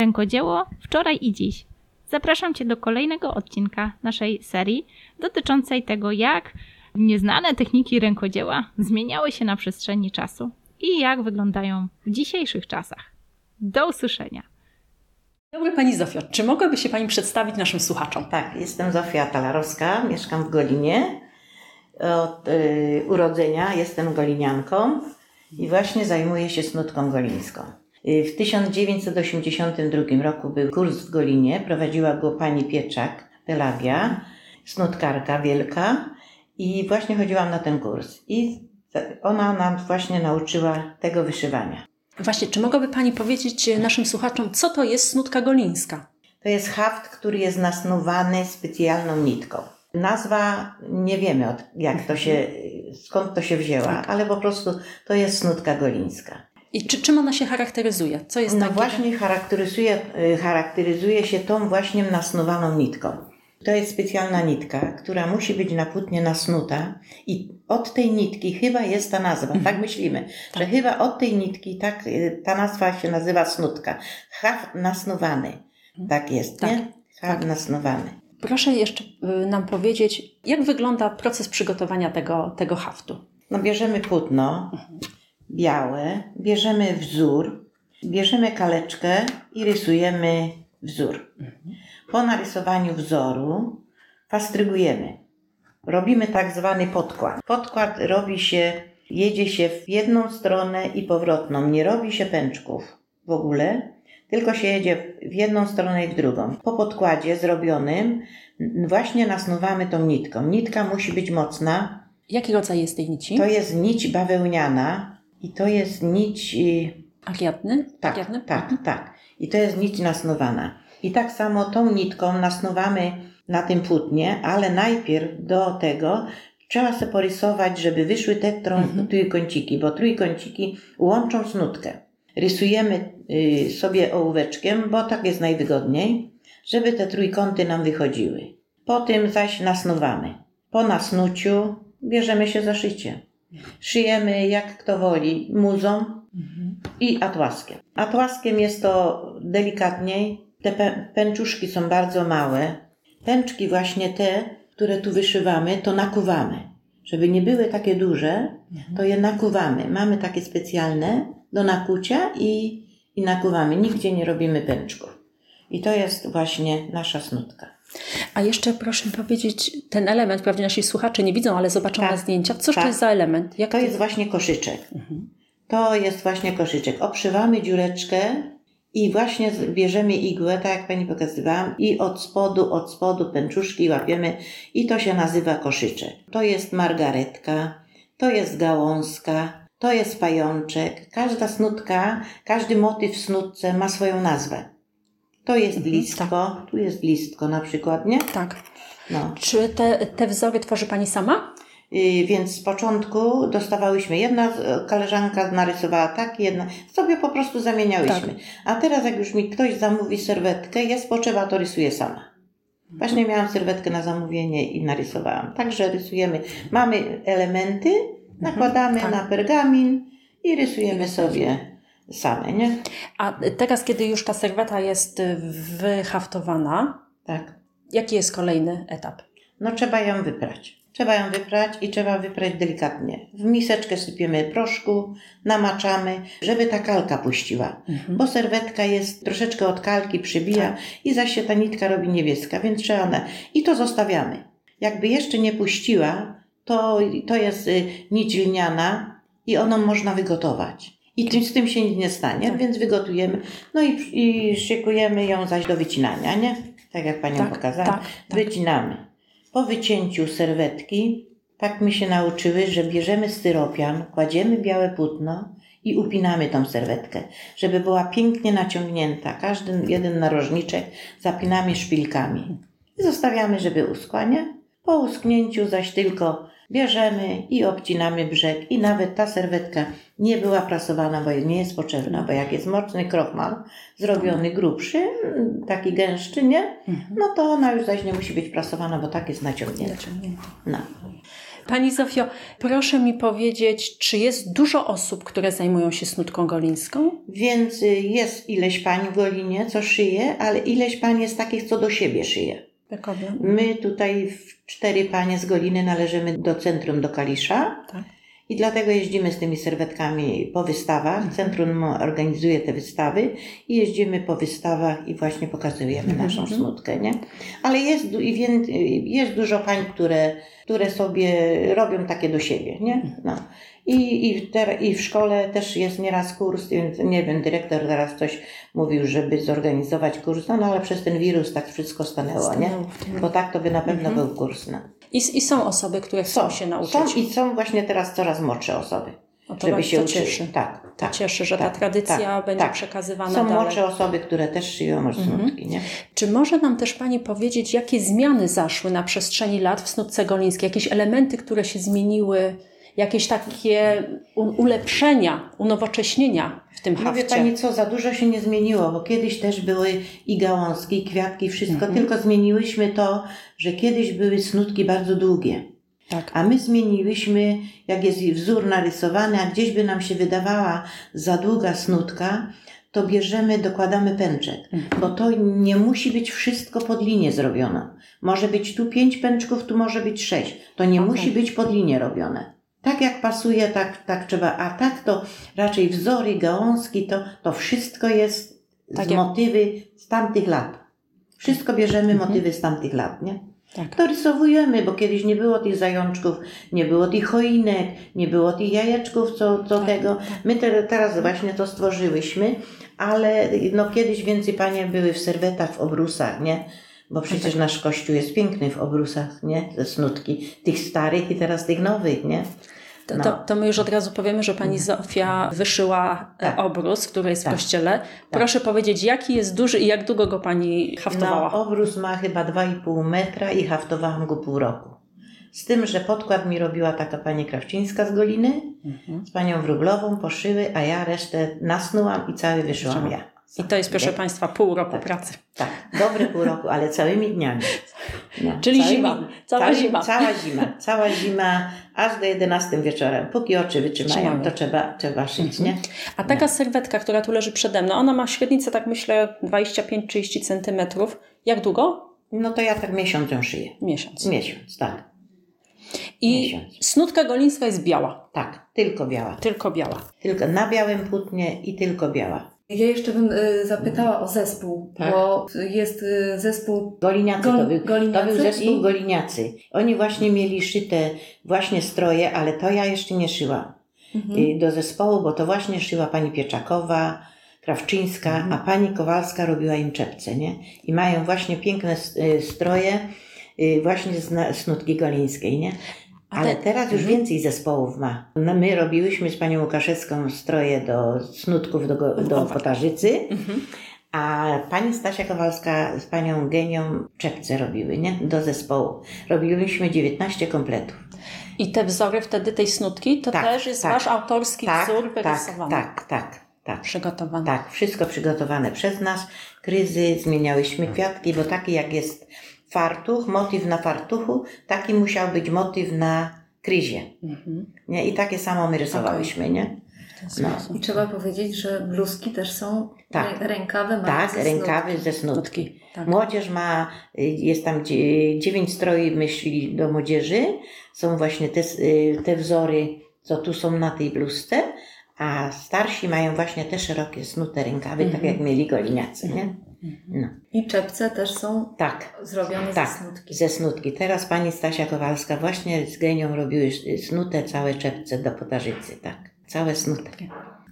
Rękodzieło wczoraj i dziś. Zapraszam Cię do kolejnego odcinka naszej serii dotyczącej tego, jak nieznane techniki rękodzieła zmieniały się na przestrzeni czasu i jak wyglądają w dzisiejszych czasach. Do usłyszenia. Dobry Pani Zofio, czy mogłaby się Pani przedstawić naszym słuchaczom? Tak, jestem Zofia Talarowska, mieszkam w Golinie. Od y, urodzenia jestem golinianką i właśnie zajmuję się snutką golińską. Y, w 1982 roku był kurs w Golinie, prowadziła go pani Pieczak, Pelagia, snutkarka wielka i właśnie chodziłam na ten kurs. I ona nam właśnie nauczyła tego wyszywania. Właśnie, czy mogłaby Pani powiedzieć naszym słuchaczom, co to jest snutka golińska? To jest haft, który jest nasnuwany specjalną nitką. Nazwa nie wiemy od, jak to się, skąd to się wzięła, Tak. ale po prostu to jest snutka golińska. I czy, czym ona się charakteryzuje? Co jest No właśnie charakteryzuje, y, charakteryzuje się tą właśnie nasnuwaną nitką. To jest specjalna nitka, która musi być na płótnie nasnuta i od tej nitki chyba jest ta nazwa, Mhm. tak myślimy, że chyba od tej nitki tak, y, ta nazwa się nazywa snutka. Haft nasnuwany. Tak jest, Tak, nie? Haft nasnuwany. Proszę jeszcze y, nam powiedzieć, jak wygląda proces przygotowania tego, tego haftu? No bierzemy płótno białe, bierzemy wzór, bierzemy kaleczkę i rysujemy wzór. Po narysowaniu wzoru fastrygujemy. Robimy tak zwany podkład. Podkład robi się, jedzie się w jedną stronę i powrotną. Nie robi się pęczków w ogóle, tylko się jedzie w jedną stronę i w drugą. Po podkładzie zrobionym właśnie nasnuwamy tą nitką. Nitka musi być mocna, Jaki rodzaj jest tej nici? to jest nić bawełniana i to jest nić. y, Ariadny? Tak, Ariadny? tak, tak. I to jest nić nasnowana. I tak samo tą nitką nasnowamy na tym płótnie, ale najpierw do tego trzeba sobie porysować, żeby wyszły te Mhm. trójkąciki, bo trójkąciki łączą snutkę. Rysujemy y, sobie ołóweczkiem, bo tak jest najwygodniej, żeby te trójkąty nam wychodziły. Potem zaś nasnuwamy. Po nasnuciu bierzemy się za szycie. Szyjemy jak kto woli, muzą, Mhm. i atłaskiem. Atłaskiem jest to delikatniej. Te pę- pęczuszki są bardzo małe. Pęczki właśnie te, które tu wyszywamy, to nakuwamy. Żeby nie były takie duże, to je nakuwamy. Mamy takie specjalne do nakucia i, i nakuwamy. Nigdzie nie robimy pęczków. I to jest właśnie nasza snutka. A jeszcze proszę powiedzieć, ten element, pewnie nasi słuchacze nie widzą, ale zobaczą Tak. na zdjęciach. Cóż to Tak. jest za element? Jak To jest właśnie koszyczek. Mhm. To jest właśnie koszyczek. Obszywamy dziureczkę i właśnie bierzemy igłę, tak jak Pani pokazywałam, i od spodu, od spodu pęczuszki łapiemy i to się nazywa koszyczek. To jest margaretka, to jest gałązka, to jest pajączek. Każda snutka, każdy motyw w snutce ma swoją nazwę. To jest Mhm, listko, tu jest listko na przykład, nie? Tak. No. Czy te, te wzory tworzy Pani sama? Yy, Więc z początku dostawałyśmy, jedna koleżanka narysowała tak, jedna, sobie po prostu zamieniałyśmy. Tak. A teraz jak już mi ktoś zamówi serwetkę, jest potrzeba, to rysuję sama. Właśnie miałam serwetkę na zamówienie i narysowałam. Także rysujemy, mamy elementy, nakładamy tak. na pergamin i rysujemy sobie same, nie? A teraz, kiedy już ta serweta jest wyhaftowana, Tak. jaki jest kolejny etap? No trzeba ją wyprać. Trzeba ją wyprać i trzeba wyprać delikatnie. W miseczkę sypiemy proszku, namaczamy, żeby ta kalka puściła. Mhm. Bo serwetka jest troszeczkę od kalki, przybija i zaś się ta nitka robi niebieska, więc trzeba na... I to zostawiamy. Jakby jeszcze nie puściła, to, to jest y, nić lniana i ono można wygotować. I tym, z tym się nic nie stanie, Tak. więc wygotujemy. No i, i szykujemy ją zaś do wycinania, nie? Tak jak Panią Tak, pokazałam. tak, tak. Wycinamy. Po wycięciu serwetki, tak my się nauczyły, że bierzemy styropian, kładziemy białe płótno i upinamy tą serwetkę, żeby była pięknie naciągnięta. Każdy jeden narożniczek zapinamy szpilkami. I zostawiamy, żeby uschła, nie? Po uschnięciu zaś tylko bierzemy i obcinamy brzeg i nawet ta serwetka nie była prasowana, bo nie jest potrzebna, bo jak jest mocny krochmal, zrobiony grubszy, taki gęstszy, nie? No to ona już zaś nie musi być prasowana, bo tak jest naciągnięta. No. Pani Zofio, proszę mi powiedzieć, czy jest dużo osób, które zajmują się snutką golińską? Więc y, jest ileś pań w Golinie, co szyje, ale ileś pań jest takich, co do siebie szyje. Bekowie. My tutaj w cztery panie z Goliny należymy do centrum, do Kalisza. Tak. I dlatego jeździmy z tymi serwetkami po wystawach. Centrum organizuje te wystawy i jeździmy po wystawach i właśnie pokazujemy naszą snutkę, nie? Ale jest, jest dużo pań, które, które sobie robią takie do siebie, nie? No. I, i, ter, I w szkole też jest nieraz kurs, więc nie wiem, dyrektor teraz coś mówił, żeby zorganizować kurs, no, no ale przez ten wirus tak wszystko stanęło, nie? Bo tak to by na pewno był kurs, no. I, I są osoby, które chcą się nauczyć. Są i są właśnie teraz coraz młodsze osoby. O, to żeby się uczyły. cieszy. Tak, tak. Cieszy, że ta tak, tradycja tak, będzie tak. przekazywana Są dalej. Mhm. młodsze osoby, które też szyją snutki, nie? Czy może nam też Pani powiedzieć, jakie zmiany zaszły na przestrzeni lat w snutce golińskiej? Jakieś elementy, które się zmieniły? Jakieś takie ulepszenia, unowocześnienia w tym hafcie? Pani co, za dużo się nie zmieniło, bo kiedyś też były i gałązki, i kwiatki, wszystko, Mhm. tylko zmieniłyśmy to, że kiedyś były snutki bardzo długie. Tak. A my zmieniłyśmy, jak jest wzór narysowany, a gdzieś by nam się wydawała za długa snutka, to bierzemy, dokładamy pęczek. Mhm. Bo to nie musi być wszystko pod linię zrobione. Może być tu pięć pęczków, tu może być sześć. To nie Okej. musi być pod linię robione. Tak jak pasuje, tak, tak trzeba. A tak to raczej wzory, gałązki, to, to wszystko jest Tak z jak- motywy z tamtych lat. Wszystko bierzemy Mhm. motywy z tamtych lat, nie? Tak. To rysowujemy, bo kiedyś nie było tych zajączków, nie było tych choinek, nie było tych jajeczków, co, co Tak, tego. My te, teraz właśnie to stworzyłyśmy, ale no kiedyś więcej panie były w serwetach, w obrusach, nie? Bo przecież nasz kościół jest piękny w obrusach, nie? Ze snutki. Tych starych i teraz tych nowych, nie? To, No. to, to my już od razu powiemy, że Pani Zofia wyszyła e, Tak. obrus, który jest w Tak. kościele. Proszę powiedzieć, jaki jest duży i jak długo go Pani haftowała? No, obrus ma chyba 2,5 metra i haftowałam go pół roku. Z tym, że podkład mi robiła taka pani Krawczyńska z Goliny, Mhm. z panią Wróblową poszyły, a ja resztę nasnułam i cały wyszyłam ja. I to jest, proszę Państwa, pół roku pracy. Tak, dobre pół roku, ale całymi dniami. No, Czyli całymi- zima, cała cały- zima. Cała zima, cała zima, aż do 11 wieczorem. Póki oczy wytrzymają, Trzymają. to trzeba, trzeba szyć, nie? A taka serwetka, która tu leży przede mną, ona ma średnicę, tak myślę, 25-30 centymetrów. Jak długo? No to ja tak miesiąc ją szyję. Miesiąc. Miesiąc, tak. I miesiąc. snutka golińska jest biała. Tak, tylko biała. Tylko biała. Tylko na białym płótnie i tylko biała. Ja jeszcze bym y, zapytała o zespół, Tak. bo jest y, zespół Goliniacy Gol- to, był, to Goliniacy był zespół i- Goliniacy. Oni właśnie mieli szyte właśnie stroje, ale to ja jeszcze nie szyłam Mhm. y, do zespołu, bo to właśnie szyła pani Pieczakowa, Krawczyńska, Mhm. a pani Kowalska robiła im czepce, nie? I mają właśnie piękne stroje właśnie z na- snutki golińskiej, nie? Ale te- teraz już Mhm. więcej zespołów ma. No, my robiłyśmy z panią Łukaszewską stroje do snutków do, do potarzycy, Mhm. a pani Stasia Kowalska z panią Genią czepce robiły, nie? Do zespołu. Robiliśmy 19 kompletów. I te wzory wtedy tej snutki, to Tak, też jest tak. Wasz autorski Tak, wzór tak, wyrysowany. tak, tak, tak. Przygotowany. Tak, wszystko przygotowane przez nas. Kryzy, zmieniałyśmy kwiatki, bo taki jak jest fartuch, motyw na fartuchu, taki musiał być motyw na kryzie. Mhm. Nie? I takie samo my rysowałyśmy, nie? No. I trzeba powiedzieć, że bluzki też są Tak. rę- rękawy Tak, ze rękawy ze snutki. Tak. Młodzież ma, y, jest tam dzie- dziewięć stroi myśli do młodzieży. Są właśnie te, y, te wzory, co tu są na tej bluzce, a starsi mają właśnie te szerokie snute rękawy, tak Mhm. jak mieli goliniacy, nie? No, I czepce też są tak. zrobione Tak, ze snutki. ze snutki. Teraz pani Stasia Kowalska właśnie z genią robiły snute całe czepce do potarzycy, tak. Całe snute.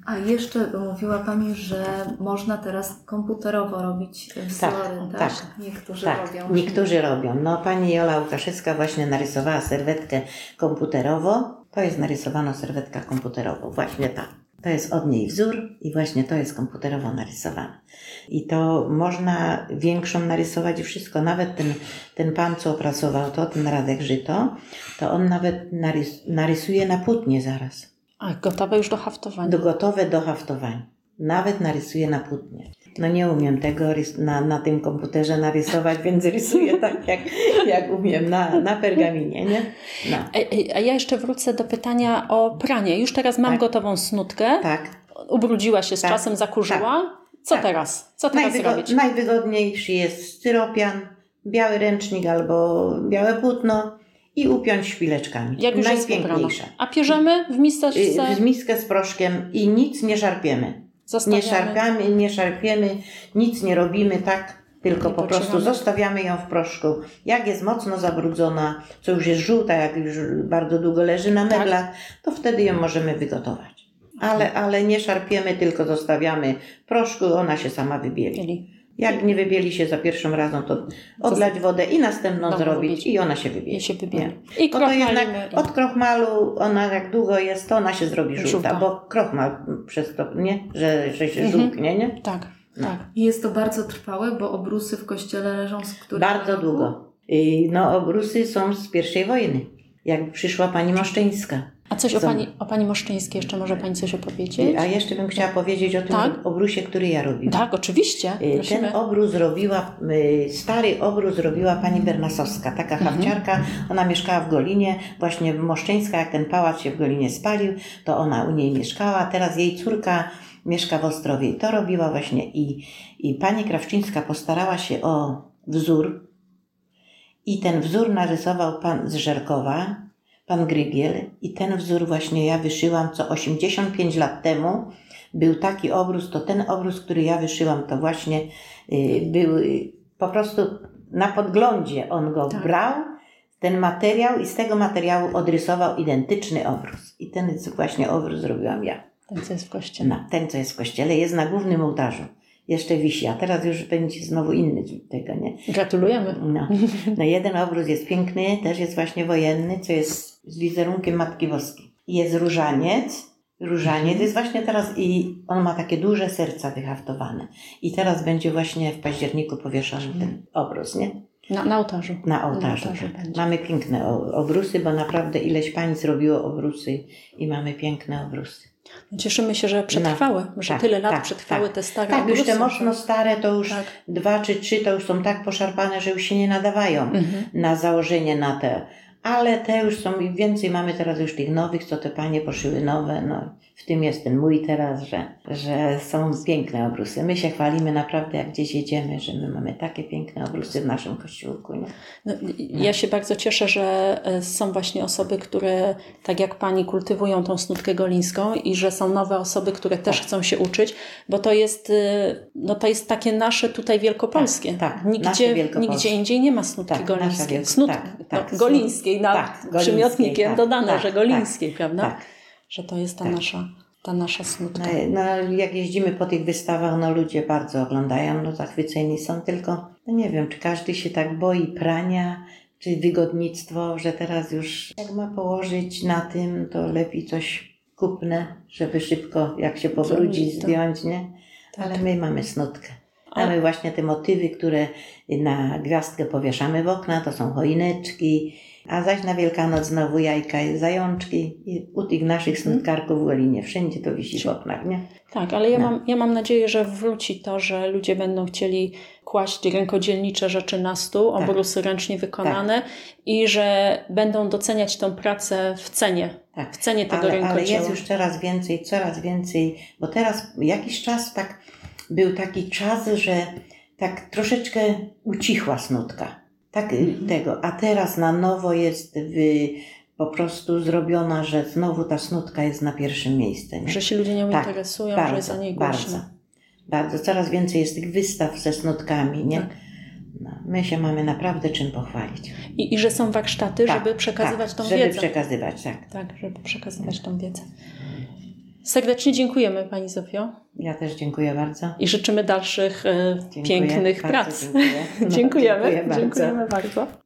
A jeszcze mówiła Pani, że można teraz komputerowo robić wzory, tak? tak, Niektórzy Tak, robią. niektórzy robią. No pani Jola Łukaszewska właśnie narysowała serwetkę komputerowo. To jest narysowana serwetka komputerowo, właśnie ta. To jest od niej wzór i właśnie to jest komputerowo narysowane. I to można większą narysować i wszystko. Nawet ten, ten pan, co opracował to, ten Radek Żyto, to on nawet narys, narysuje na płótnie zaraz. A, gotowe już do haftowania. Do gotowe do haftowania. Nawet narysuje na płótnie. No nie umiem tego na, na tym komputerze narysować, więc rysuję tak, jak, jak umiem na, na pergaminie, nie? No. A, ja jeszcze wrócę do pytania o pranie. Już teraz mam Tak. gotową snutkę. Tak. Ubrudziła się z Tak. czasem, zakurzyła. Co Tak. teraz? Co teraz Najwygo- robić? najwygodniejszy jest styropian, biały ręcznik albo białe płótno i upiąć szpileczkami. Jak już. Najpiękniejsze. A pierzemy w miseczce? Y, W miskę z proszkiem i nic nie szarpiemy. Nie Zostawiamy. szarpiamy, nie szarpiemy, nic nie robimy tak, tylko Nie po prostu zostawiamy ją w proszku. Jak jest mocno zabrudzona, co już jest żółta, jak już bardzo długo leży na Tak. meblach, to wtedy ją możemy wygotować. Ale, ale nie szarpiemy, tylko zostawiamy w proszku, ona się sama wybieli. Jak nie wybieli się za pierwszym razem, to odlać wodę i następną zrobić robić. i ona się wybieli. I się wybieli. I Bo to jednak od krochmalu, ona jak długo jest, to ona się zrobi żółta, Żółta. bo krochmal przez to, nie? Że, że się Mhm. żółknie, nie? Tak, No. tak. I jest to bardzo trwałe, bo obrusy w kościele leżą z którego Bardzo długo. I no, obrusy są z pierwszej wojny. Jak przyszła pani Moszczyńska. A coś o pani, o pani Moszczyńskiej jeszcze może pani coś opowiedzieć? A jeszcze bym chciała powiedzieć o tym Tak? obrusie, który ja robiłam. Tak, oczywiście. Y, Prosimy. Ten obrus robiła, y, stary obrus robiła pani Bernasowska, taka Mhm. hawciarka. Ona mieszkała w Golinie, właśnie Moszczyńska, jak ten pałac się w Golinie spalił, to ona u niej mieszkała. Teraz jej córka mieszka w Ostrowie i to robiła właśnie. I, i pani Krawczyńska postarała się o wzór i ten wzór narysował pan z Żerkowa, pan Grygiel i ten wzór właśnie ja wyszyłam co 85 lat temu. Był taki obrus, to ten obrus, który ja wyszyłam, to właśnie y, był y, po prostu na podglądzie. On go Tak. brał, ten materiał i z tego materiału odrysował identyczny obrus. I ten właśnie obrus zrobiłam ja. Ten, co jest w kościele. No, ten, co jest w kościele, jest na głównym ołtarzu. Jeszcze wisi, a teraz już będzie znowu inny tego, nie? Gratulujemy. No. no jeden obróz jest piękny, też jest właśnie wojenny, co jest z wizerunkiem Matki Boskiej. Jest różaniec, różaniec jest właśnie teraz i on ma takie duże serca wyhaftowane. I teraz będzie właśnie w październiku powieszony ten obróz, nie? Na, na ołtarzu. Na ołtarzu. Na ołtarzu tak. Mamy piękne obrusy, bo naprawdę ileś pań zrobiło obrusy i mamy piękne obrusy. Cieszymy się, że przetrwały, że tak, tyle lat tak, przetrwały tak. te stare Tak, już te obrusy, mocno stare to już Tak. dwa czy trzy to już są tak poszarpane, że już się nie nadawają Mhm. na założenie na te. Ale te już są i więcej mamy teraz już tych nowych, co te panie poszyły nowe. No, w tym jest ten mój teraz, że, że są piękne obrusy. My się chwalimy naprawdę, jak gdzieś jedziemy, że my mamy takie piękne obrusy w naszym kościółku. Nie? No, ja się bardzo cieszę, że e, są właśnie osoby, które tak jak pani kultywują tą snutkę golińską i że są nowe osoby, które też Tak. chcą się uczyć, bo to jest, e, no to jest takie nasze tutaj wielkopolskie. Tak, tak, nigdzie, nigdzie indziej nie ma snutki Tak, golińskiej. wielko- tak, tak, no, golińskiej, na tak, golińskiej, przymiotnikiem tak, dodane, tak, że golińskiej, prawda? Tak. Że to jest ta, Tak. nasza, ta nasza snutka. No, no, jak jeździmy po tych wystawach, no ludzie bardzo oglądają, no zachwyceni są, tylko no nie wiem, czy każdy się tak boi prania, czy wygodnictwo, że teraz już jak ma położyć na tym, to lepiej coś kupne, żeby szybko, jak się to- zdjąć, nie? Tak. Ale my mamy snutkę. Mamy właśnie te motywy, które na gwiazdkę powieszamy w okna, to są choineczki, a zaś na Wielkanoc znowu jajka i zajączki. I u tych naszych snutkarków w Golinie wszędzie to wisi w oknach, nie? Tak, ale ja, No. mam, ja mam nadzieję, że wróci to, że ludzie będą chcieli kłaść rękodzielnicze rzeczy na stół, Tak. obrusy ręcznie wykonane i że będą doceniać tą pracę w cenie, Tak. w cenie tego Ale, ale rękodzieła. jest już coraz więcej, coraz więcej, bo teraz jakiś czas tak, był taki czas, że tak troszeczkę ucichła snutka. Tak Mhm. tego, a teraz na nowo jest w, po prostu zrobiona, że znowu ta snutka jest na pierwszym miejscu. Nie? Że się ludzie nią Tak, interesują, bardzo, że jest o niej bardzo. głośno. Bardzo, coraz więcej jest tych wystaw ze snutkami, nie? Tak. No, my się mamy naprawdę czym pochwalić. I, I że są warsztaty, Tak, żeby przekazywać tak, tą żeby wiedzę. przekazywać, tak. Tak, żeby przekazywać tą wiedzę. Serdecznie dziękujemy Pani Zofio Ja też dziękuję bardzo. i życzymy dalszych e, Dziękuję, pięknych prac. Dziękuję. No, dziękujemy. dziękuję bardzo. Dziękujemy bardzo.